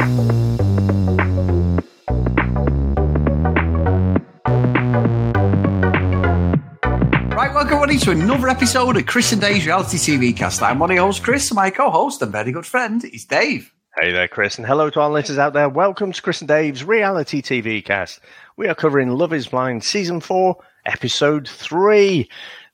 Right, welcome everybody to another episode of Chris and Dave's Reality TV Cast. I'm one of your hosts, Chris, and my co-host and very good friend is Dave. Hey there, Chris, and hello to our listeners out there. Welcome to Chris and Dave's Reality TV Cast. We are covering Love is Blind Season 4, Episode 3.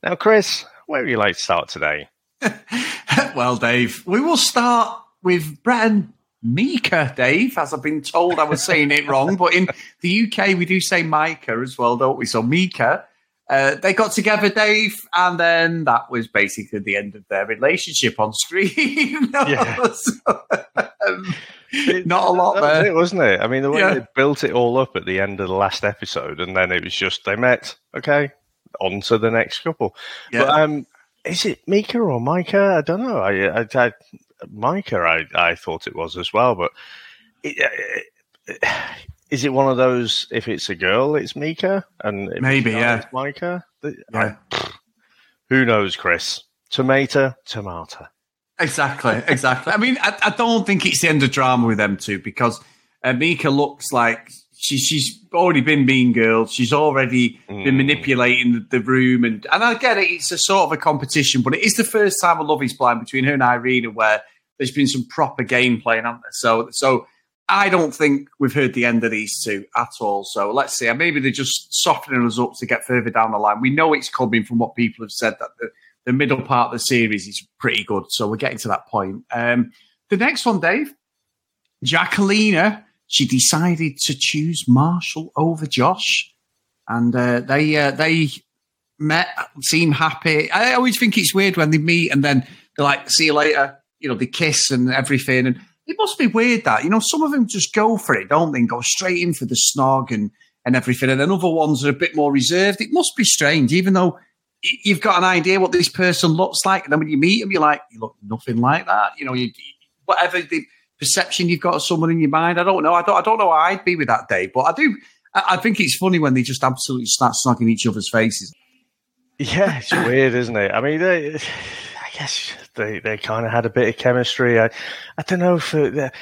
Now, Chris, where would you like to start today? well, Dave, we will start with Brett and Mika, Dave, as I've been told I was saying it wrong, but in the UK we do say Micah as well, don't we? So Mika, uh, they got together, Dave, and then that was basically the end of their relationship on screen. Yeah. So, um, not a lot there. it, wasn't it? I mean, the way Yeah. they built it all up at the end of the last episode, and then it was just they met, okay, on to the next couple. Yeah. But um, is it Mika or Micah? I don't know. I, I, I Micah, I, I thought it was as well, but it, uh, is it one of those? If it's a girl, it's Mika, and Maybe, it's yeah. it's Micah. Yeah. I- who knows, Chris? Tomato, tomato. Exactly, exactly. I mean, I, I don't think it's the end of drama with them two because uh, Mika looks like she, she's already been mean girl. She's already been Mm. manipulating the, the room, and and I get it. It's a sort of a competition, but it is the first time a Love Is Blind between her and Irina where there's been some proper game playing, hasn't there? So, so I don't think we've heard the end of these two at all. So let's see. Maybe they're just softening us up to get further down the line. We know it's coming from what people have said that the, the middle part of the series is pretty good. So we're getting to that point. Um, the next one, Dave, Jackelina, she decided to choose Marshall over Josh, and uh, they uh, they met, seem happy. I always think it's weird when they meet and then they're like, "See you later," you know, they kiss and everything, and it must be weird that you know some of them just go for it, don't they? And go straight in for the snog and and everything, and then other ones are a bit more reserved. It must be strange, even though you've got an idea what this person looks like, and then when you meet them, you're like, you look nothing like that. You know, you, whatever the perception you've got of someone in your mind. I don't know. I don't. I don't know I'd be with that day, but I do. I, I think it's funny when they just absolutely start snogging each other's faces. Yeah, it's weird, isn't it? I mean, they, I guess they, they kind of had a bit of chemistry. I, I don't know for the,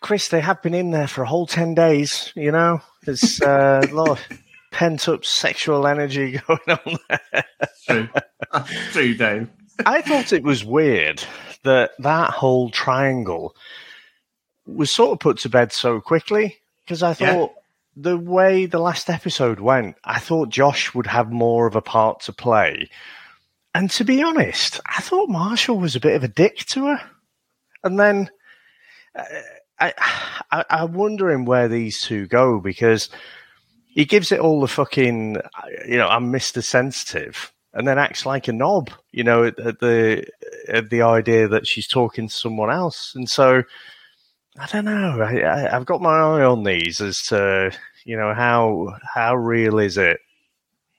Chris. They have been in there for a whole ten days. You know, there's uh, a lot of pent up sexual energy going on there. True, true, Dave. I thought it was weird that that whole triangle was sort of put to bed so quickly because I Yeah. thought the way the last episode went, I thought Josh would have more of a part to play. And to be honest, I thought Marshall was a bit of a dick to her. And then uh, I, I, I'm wondering where these two go because he gives it all the fucking, you know, I'm Mr. Sensitive, and then acts like a knob, you know, at, at the at the idea that she's talking to someone else, and so I don't know. I, I, I've got my eye on these as to you know how how real is it?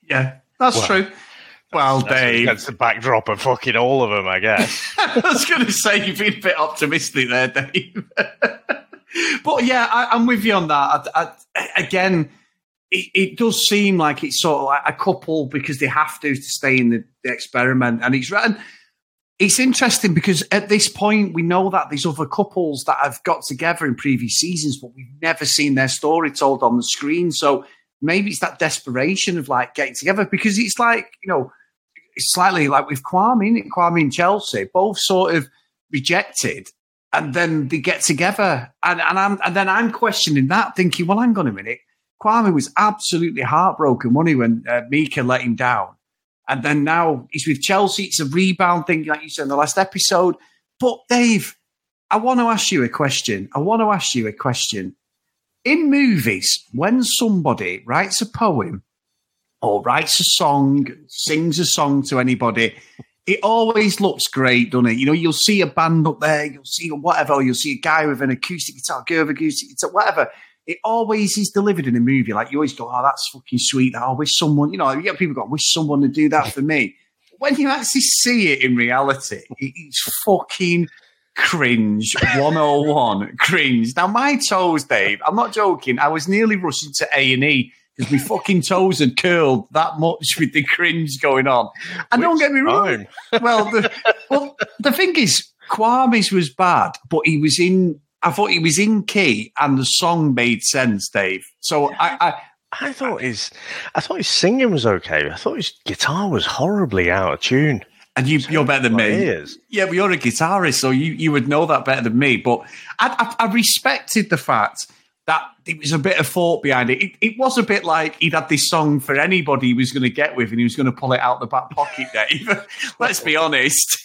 Yeah, that's Well, true. Well, Dave, That's the backdrop of fucking all of them, I guess. I was going to say you've been a bit optimistic there, Dave. but yeah, I, I'm with you on that. I, I, again, it, it does seem like it's sort of like a couple because they have to to stay in the, the experiment, and it's and it's interesting because at this point we know that there's other couples that have got together in previous seasons, but we've never seen their story told on the screen. So maybe it's that desperation of like getting together because it's like you know it's slightly like with Kwame? Kwame and Chelsea, both sort of rejected, and then they get together, and and I'm and then I'm questioning that, thinking, well, hang on a minute, Kwame was absolutely heartbroken, he, when uh, Mika let him down, and then now he's with Chelsea. It's a rebound thing, like you said in the last episode. But Dave, I want to ask you a question. I want to ask you a question. In movies, when somebody writes a poem or writes a song, sings a song to anybody, it always looks great, doesn't it? You know, you'll see a band up there, you'll see whatever, you'll see a guy with an acoustic guitar, girl acoustic guitar, whatever. It always is delivered in a movie. Like you always go, oh, that's fucking sweet. I wish someone, you know, you get people go, I wish someone to do that for me. When you actually see it in reality, it- it's fucking cringe 101 cringe now my toes dave i'm not joking i was nearly rushing to a&e because my fucking toes had curled that much with the cringe going on and don't get me wrong well the, well the thing is Kwame's was bad but he was in I thought he was in key and the song made sense, Dave. So I, I I thought his, I thought his singing was okay. I thought his guitar was horribly out of tune. And you, you're better than me. ears. Yeah, but you're a guitarist, so you, you would know that better than me. But I, I, I respected the fact that there was a bit of thought behind it. it. It was a bit like he'd had this song for anybody he was going to get with, and he was going to pull it out the back pocket, Dave. Let's be honest.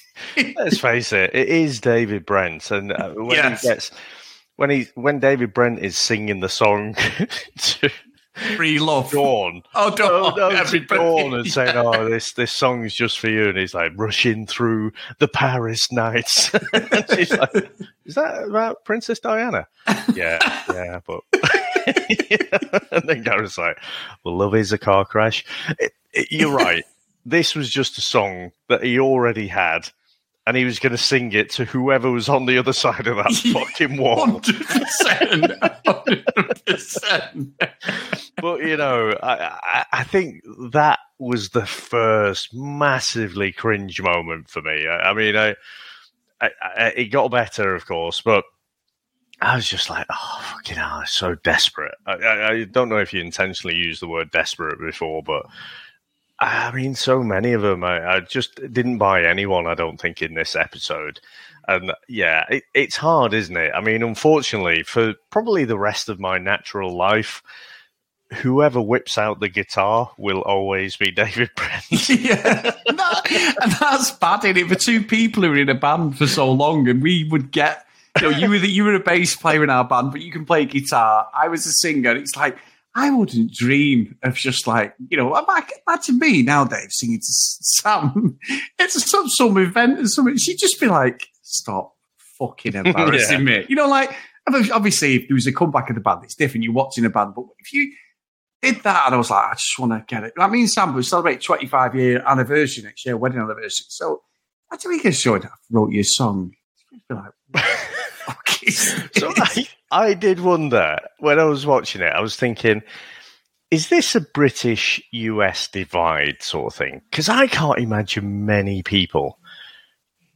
Let's face it, it is David Brent, and uh, when Yes. he gets when he when David Brent is singing the song to Free love. Dawn, Oh, oh, to everybody. Dawn, and saying, "Oh, this this song's just for you," and he's like rushing through the Paris nights. and she's like, "Is that about Princess Diana?" yeah, yeah, but. and then Gareth's like, "Well, love is a car crash." It- it- you're right. This was just a song that he already had, and he was going to sing it to whoever was on the other side of that fucking wall. Hundred percent, hundred percent. but you know, I, I, think that was the first massively cringe moment for me. I, I mean, I, I, I, it got better, of course, but I was just like, oh, fucking hell, it's so desperate. I, I, I don't know if you intentionally used the word desperate before, but I mean, so many of them. I, I just didn't buy anyone, I don't think, in this episode. And yeah, it, it's hard, isn't it? I mean, unfortunately, for probably the rest of my natural life, whoever whips out the guitar will always be David Brent. yeah, and, that- and that's bad in it for two people who are in a band for so long, and we would get. You know, you were the, you were a bass player in our band, but you can play guitar. I was a singer. It's like I wouldn't dream of just like you know. Imagine me now, Dave, singing to Sam. It's some some event or something. She'd just be like, "Stop fucking embarrassing Yeah. me." You know, like obviously, if there was a comeback of the band, it's different. You're watching a band, but if you did that, and I was like, I just want to get it. I mean, Sam, we celebrate 25 year anniversary next year, wedding anniversary. So, what do we get showing? I wrote you a song. You'd be like, fuck is So? I, I did wonder when I was watching it, I was thinking, is this a British US divide sort of thing? Because I can't imagine many people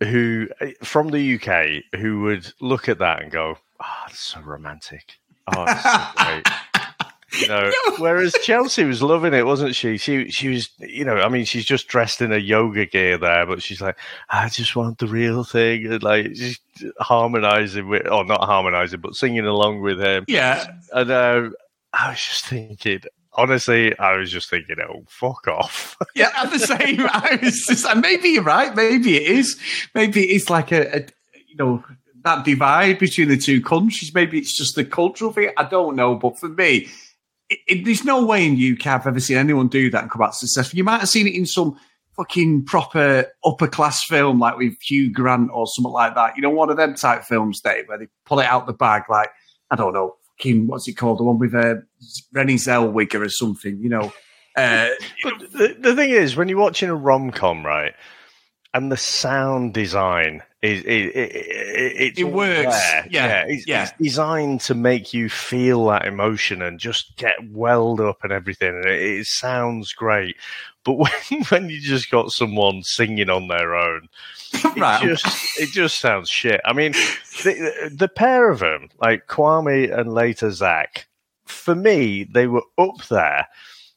who eh, from the UK who would look at that and go, ah, "Oh, that's so romantic. Ah, oh, that's so great." You know, whereas Chelsea was loving it, wasn't she? She she was, you know, I mean, she's just dressed in a yoga gear there, but she's like, I just want the real thing, and like just harmonizing with, or not harmonizing, but singing along with him. yeah. And uh, I was just thinking, honestly, I was just thinking, oh, fuck off. Yeah, at the same, I was just, and maybe you're right. Maybe it is. Maybe it's like a, a, you know, that divide between the two countries. Maybe it's just the cultural thing. I don't know. But for me, it, it, there's no way in UK I've ever seen anyone do that and come out successful. You might have seen it in some fucking proper upper class film, like with Hugh Grant or something like that. You know, one of them type films, Dave, where they pull it out the bag, like I don't know, fucking what's it called, the one with uh, Rennie Zellweger or something. You know. Uh, But the, the thing is, when you're watching a rom com, right, and the sound design it, it, it, it's It works. there. Yeah, it's, yeah. it's designed to make you feel that emotion and just get welled up and everything, and it, sounds great. But when when you just got someone singing on their own, it just it just sounds shit. I mean, the, the pair of them, like Kwame and later Zack, for me, they were up there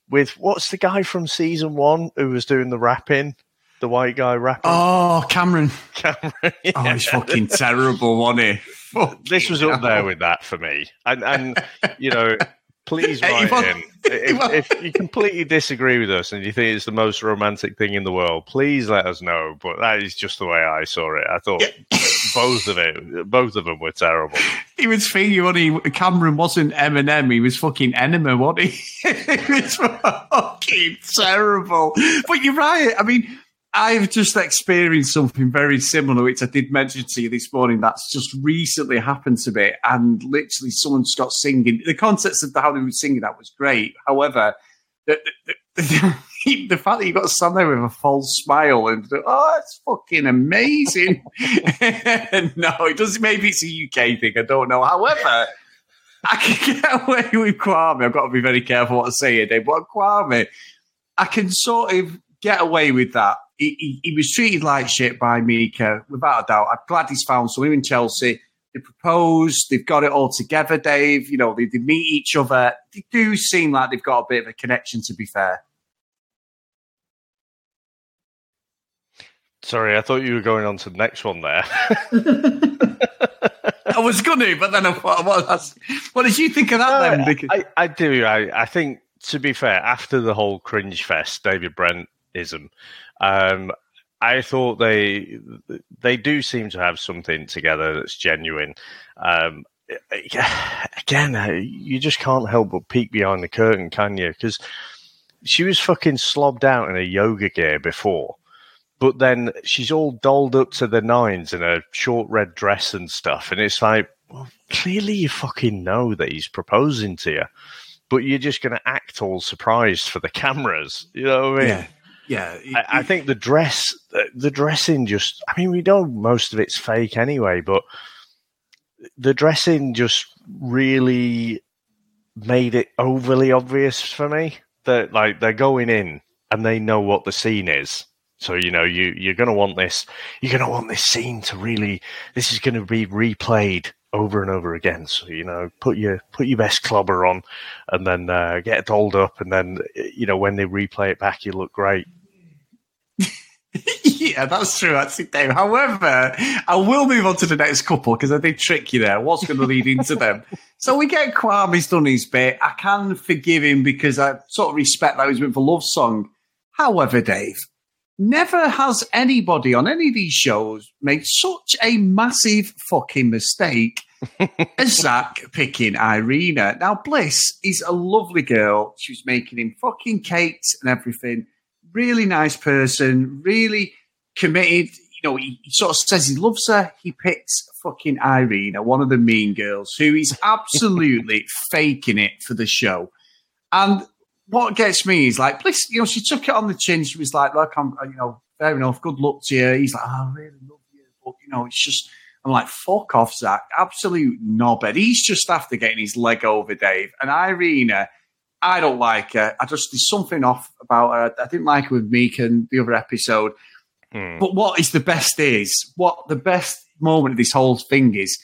with what's the guy from season one who was doing the rapping, the white guy rapping. Oh, Cameron. Cameron. Oh, he's fucking terrible, wasn't he? Fucking this was up there with that for me, and and you know. Please write in. If, if you completely disagree with us and you think it's the most romantic thing in the world, please let us know. But that is just the way I saw it. I thought both of it, both of them were terrible. He was thinking, what he Cameron wasn't Eminem, he was fucking Enema, wasn't he? he was fucking terrible. But you're right. I mean, I've just experienced something very similar, which I did mention to you this morning. That's just recently happened to me, and literally someone's got singing. The context of how they were singing that was great. However, the, the, the, the fact that you got stand there with a false smile and oh, it's fucking amazing. no, it doesn't. Maybe it's a UK thing. I don't know. However, I can get away with Kwame. I've got to be very careful what I say here, Dave. But Kwame, I can sort of get away with that. He, he, he was treated like shit by Mika, without a doubt. I'm glad he's found someone in Chelsea. They propose. They've got it all together, Dave. You know, they, they meet each other. They do seem like they've got a bit of a connection. To be fair. Sorry, I thought you were going on to the next one there. I was going to, but then I thought, what, what did you think of that then? I, I do. I, I think, to be fair, after the whole cringe fest, David Brent ism, um, I thought they they do seem to have something together that's genuine. Um, again, you just can't help but peek behind the curtain, can you? Because she was fucking slobbed out in a yoga gear before, but then she's all dolled up to the nines in a short red dress and stuff, and it's like, well, clearly you fucking know that he's proposing to you, but you're just going to act all surprised for the cameras. You know what I mean? Yeah. Yeah, I, I, think the dress, uh, the dressing, just. I mean, we know most of it's fake anyway, but the dressing just really made it overly obvious for me that like they're going in and they know what the scene is. So you know you you're going to want this. You're going to want this scene to really. This is going to be replayed over and over again. So you know, put your put your best clobber on, and then uh, get it dolled up, and then you know when they replay it back, you look great. yeah, that's true, actually, Dave. However, I will move on to the next couple because I did trick you there. What's going to lead into them? So we get Kwame's done his bit. I can forgive him because I sort of respect that he's went for Love Song. However, Dave, never has anybody on any of these shows made such a massive fucking mistake as Zack picking Irina. Now, Bliss is a lovely girl. She was making him fucking cakes and everything really nice person, really committed. You know, he, he, sort of says he loves her. He picks fucking Irina, one of the mean girls, who is absolutely faking it for the show. And what gets me is like, please, you know, she took it on the chin. She was like, look, I'm, you know, fair enough. Good luck to you. He's like, oh, I really love you. But, you know, it's just, I'm like, fuck off, Zack. Absolute knobhead. He's just after getting his leg over Dave. And Irina I don't like her. I just there's something off about her. I didn't like her with Meek and the other episode. Mm. But what is the best is what the best moment of this whole thing is.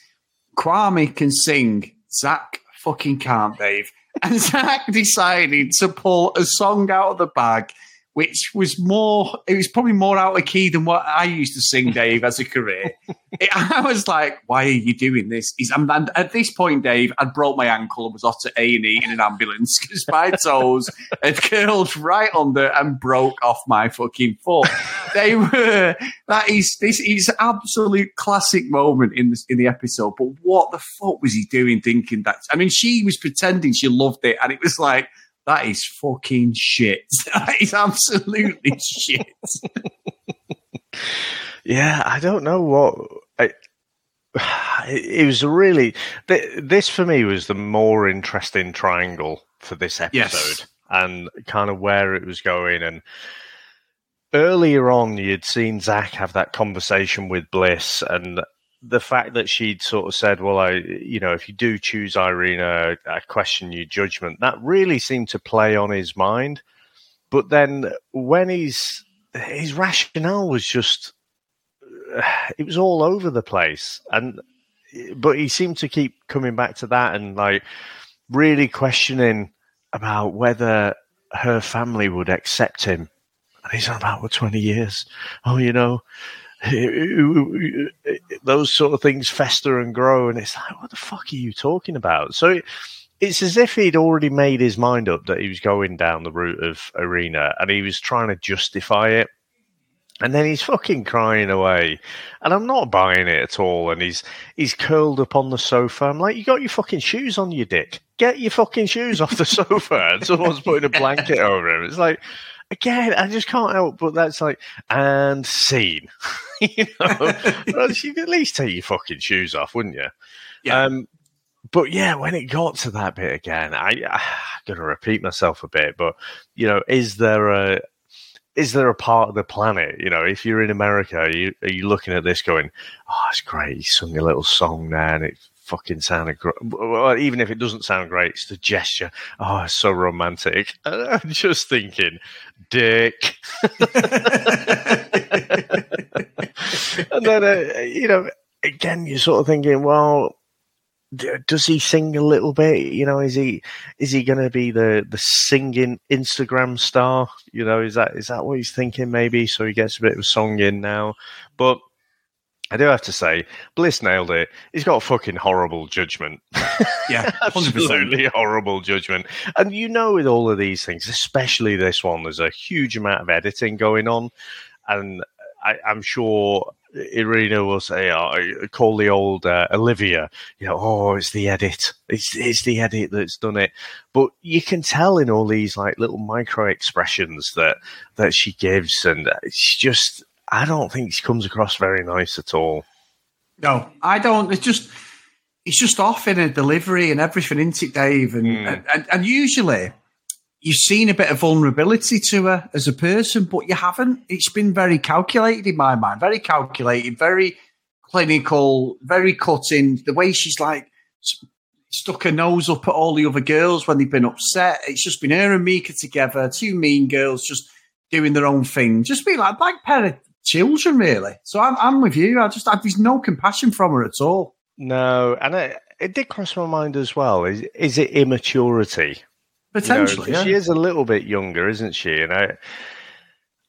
Kwame can sing. Zack fucking can't, Dave. And Zack decided to pull a song out of the bag which was more, it was probably more out of key than what I used to sing, Dave, as a career. It, I was like, why are you doing this? He's, and at this point, Dave, I'd broke my ankle and was off to A&E in an ambulance because my toes had curled right under and broke off my fucking foot. They were, that is, this is absolute classic moment in, this, in the episode. But what the fuck was he doing thinking that? I mean, she was pretending she loved it and it was like, that is fucking shit. That is absolutely shit. yeah, I don't know what. I, it was really this for me was the more interesting triangle for this episode yes. and kind of where it was going and earlier on you'd seen zack have that conversation with bliss and the fact that she'd sort of said, "Well, I, you know, if you do choose Irina, I question your judgment," that really seemed to play on his mind. But then when he's his rationale was just it was all over the place, and but he seemed to keep coming back to that and like really questioning about whether her family would accept him. And he's on about, for 20 years. Oh, you know, those sort of things fester and grow, and it's like, what the fuck are you talking about? So it's as if he'd already made his mind up that he was going down the route of Irina, and he was trying to justify it. And then he's fucking crying away, and I'm not buying it at all. And he's he's curled up on the sofa. I'm like, you got your fucking shoes on, your dick. Get your fucking shoes off the sofa. And someone's putting a blanket over him. It's like, again, I just can't help but that's like, and scene. you know, you'd at least take your fucking shoes off, wouldn't you? Yeah. Um, but yeah, when it got to that bit again, I, I going to repeat myself a bit, but you know, is there a is there a part of the planet? You know, if you're in America, are you are you looking at this going, "Oh, it's great! He sung a little song there, and it fucking sounded great. Well, even if it doesn't sound great, it's the gesture. Oh, it's so romantic. And I'm just thinking, dick. and then, uh, you know, again, you're sort of thinking, well, does he sing a little bit? You know, is he is he going to be the the singing Instagram star? You know, is that is that what he's thinking? Maybe so he gets a bit of song in now, but. I do have to say, Bliss nailed it. He's got fucking horrible judgment. Yeah, 100%. absolutely horrible judgment. And you know, with all of these things, especially this one, there's a huge amount of editing going on, and I, I'm sure Irina will say, oh, call the old uh, Olivia, you know, oh, it's the edit. It's, it's the edit that's done it. But you can tell in all these like little micro expressions that, that she gives. And uh, it's just, I don't think she comes across very nice at all. No, I don't. It's just, it's just off in a delivery and everything, isn't it, Dave? And, Mm. and, and usually you've seen a bit of vulnerability to her as a person, but you haven't. It's been very calculated in my mind, very calculated, very clinical, very cutting. The way she's like stuck her nose up at all the other girls when they've been upset. It's just been her and Mika together, two mean girls just doing their own thing, just being like like pair of children, really. So I'm, I'm with you. I just I, there's no compassion from her at all. No, and it, it did cross my mind as well. Is, is it immaturity? You know, yeah. she is a little bit younger, isn't she? And I,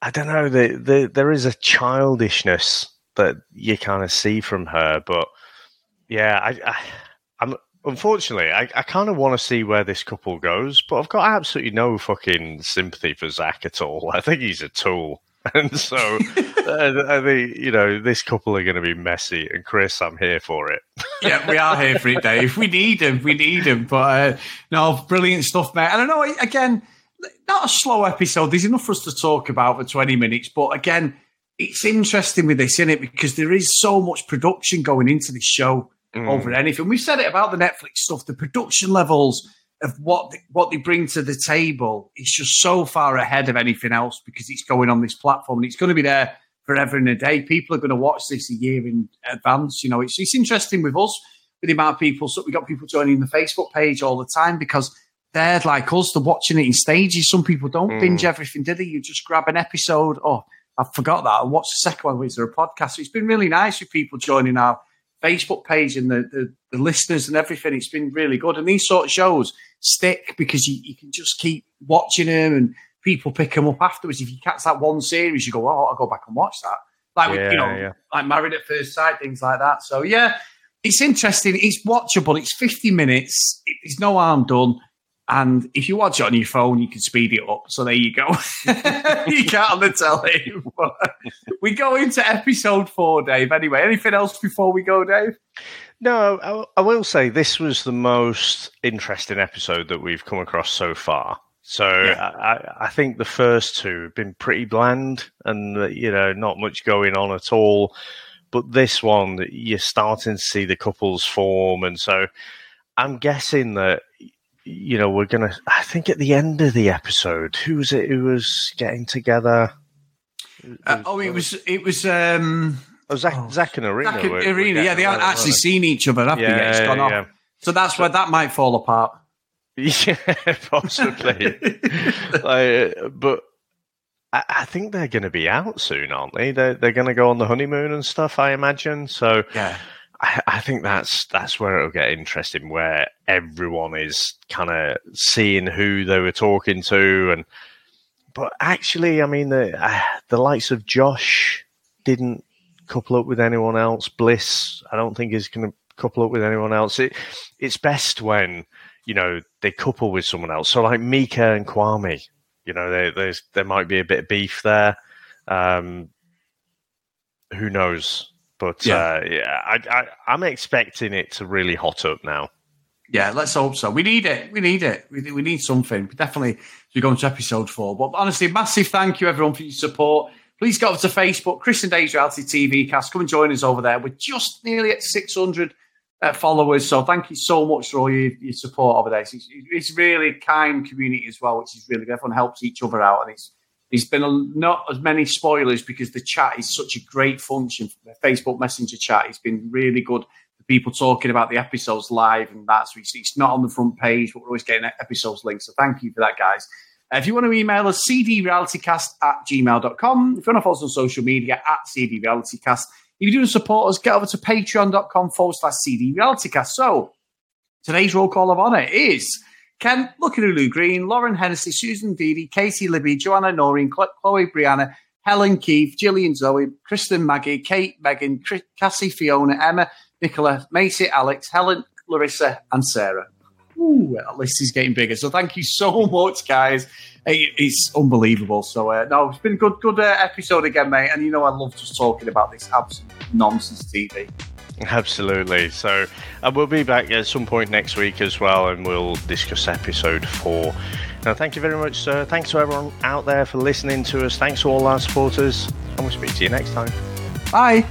I don't know. The, the, there is a childishness that you kind of see from her, but yeah, I, I I'm unfortunately, I, I kind of want to see where this couple goes, but I've got absolutely no fucking sympathy for Zack at all. I think he's a tool. And so, I think you know this couple are going to be messy. And Chris, I'm here for it. yeah, we are here for it, Dave. We need him. We need him. But uh, no, brilliant stuff, mate. And I know, again, not a slow episode. There's enough for us to talk about for 20 minutes. But again, it's interesting with this, isn't it? Because there is so much production going into this show Mm. over anything. We've said it about the Netflix stuff. The production levels of what what they bring to the table is just so far ahead of anything else because it's going on this platform and it's going to be there forever and a day. People are going to watch this a year in advance. You know, it's it's interesting with us with the amount of people. So we got people joining the Facebook page all the time because they're like us. They're watching it in stages. Some people don't Mm. binge everything, do they? You just grab an episode. Oh, I forgot that. And watch the second one. Is there a podcast? So it's been really nice with people joining our Facebook page and the, the, the listeners and everything. It's been really good. And these sort of shows stick because you, you can just keep watching them and people pick them up afterwards. If you catch that one series, you go, oh, I'll go back and watch that. Like, with, you know, Yeah, yeah. like Married at First Sight, things like that. So, yeah, it's interesting. It's watchable. It's 50 minutes. It's no harm done. And if you watch it on your phone, you can speed it up. So there you go. you can't on the telly. But we go into episode four, Dave. Anyway, anything else before we go, Dave? No, I, I will say this was the most interesting episode that we've come across so far. So Yeah. I, I- I think the first two have been pretty bland, and uh, you know, not much going on at all. But this one, you're starting to see the couples form, and so I'm guessing that you know we're gonna. I think at the end of the episode, who was it who was getting together? Uh, oh, it was it was um, Oh, Zack, Oh, Zack and Irina. Zack and were- were Irina. Yeah, they haven't together, actually weren't seen each other, have they? they? yet? It's Yeah, gone off. yeah. So that's where that might fall apart. Yeah, possibly. like, but I, I think they're going to be out soon, aren't they? They're, they're going to go on the honeymoon and stuff, I imagine. So yeah. I, I think that's that's where it'll get interesting, where everyone is kind of seeing who they were talking to, and but actually, I mean, the uh, the likes of Josh didn't couple up with anyone else. Bliss, I don't think is going to couple up with anyone else. It, it's best when you know they couple with someone else. So like Mika and Kwame, you know, there there's there might be a bit of beef there. Um, who knows? But Yeah. uh, yeah, I, I, I'm expecting it to really hot up now. Yeah, let's hope so. We need it. We need it. We, we need something. Definitely as we go into episode four. But honestly, massive thank you everyone for your support. Please go over to Facebook, Chris and Dave's Reality TV cast. Come and join us over there. We're just nearly at 600 uh, followers. So thank you so much for all your, your support over there. It's, it's really kind community as well, which is really good. Everyone helps each other out. And it's there's been a, not as many spoilers because the chat is such a great function. The Facebook Messenger chat has been really good for people talking about the episodes live and that. So it's, it's not on the front page, but we're always getting episodes linked. So thank you for that, guys. Uh, if you want to email us, cdrealitycast at gmail.com. If you want to follow us on social media, at cdrealitycast. If you do support us, get over to patreon.com forward slash cdrealitycast. So, today's roll call of honour is Ken, Lou Green, Lauren Hennessy, Susan Deedy, Casey Libby, Joanna Noreen, Chloe Brianna, Helen Keith, Gillian Zoe, Kristen Maggie, Kate Megan, Cassie Fiona, Emma, Nicola, Macy, Alex, Helen, Larissa, and Sarah. Ooh, that list is getting bigger. So thank you so much, guys. It's unbelievable. So uh, no, it's been a good, good uh, episode again, mate. And you know, I love just talking about this absolute nonsense TV. Absolutely. So uh, we'll be back at some point next week as well, and we'll discuss episode four. Now, thank you very much, sir. Thanks to everyone out there for listening to us. Thanks to all our supporters, and we'll speak to you next time. Bye.